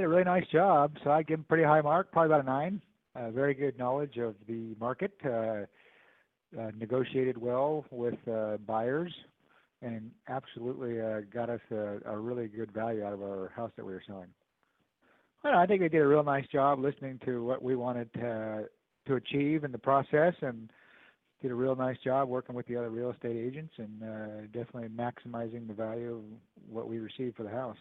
did a really nice job, so I give him pretty high mark, probably about a nine. Uh, very good knowledge of the market, uh, uh, negotiated well with uh, buyers, and absolutely uh, got us a, a really good value out of our house that we were selling. Well, I think they did a real nice job listening to what we wanted to, to achieve in the process, and did a real nice job working with the other real estate agents, and uh, definitely maximizing the value of what we received for the house.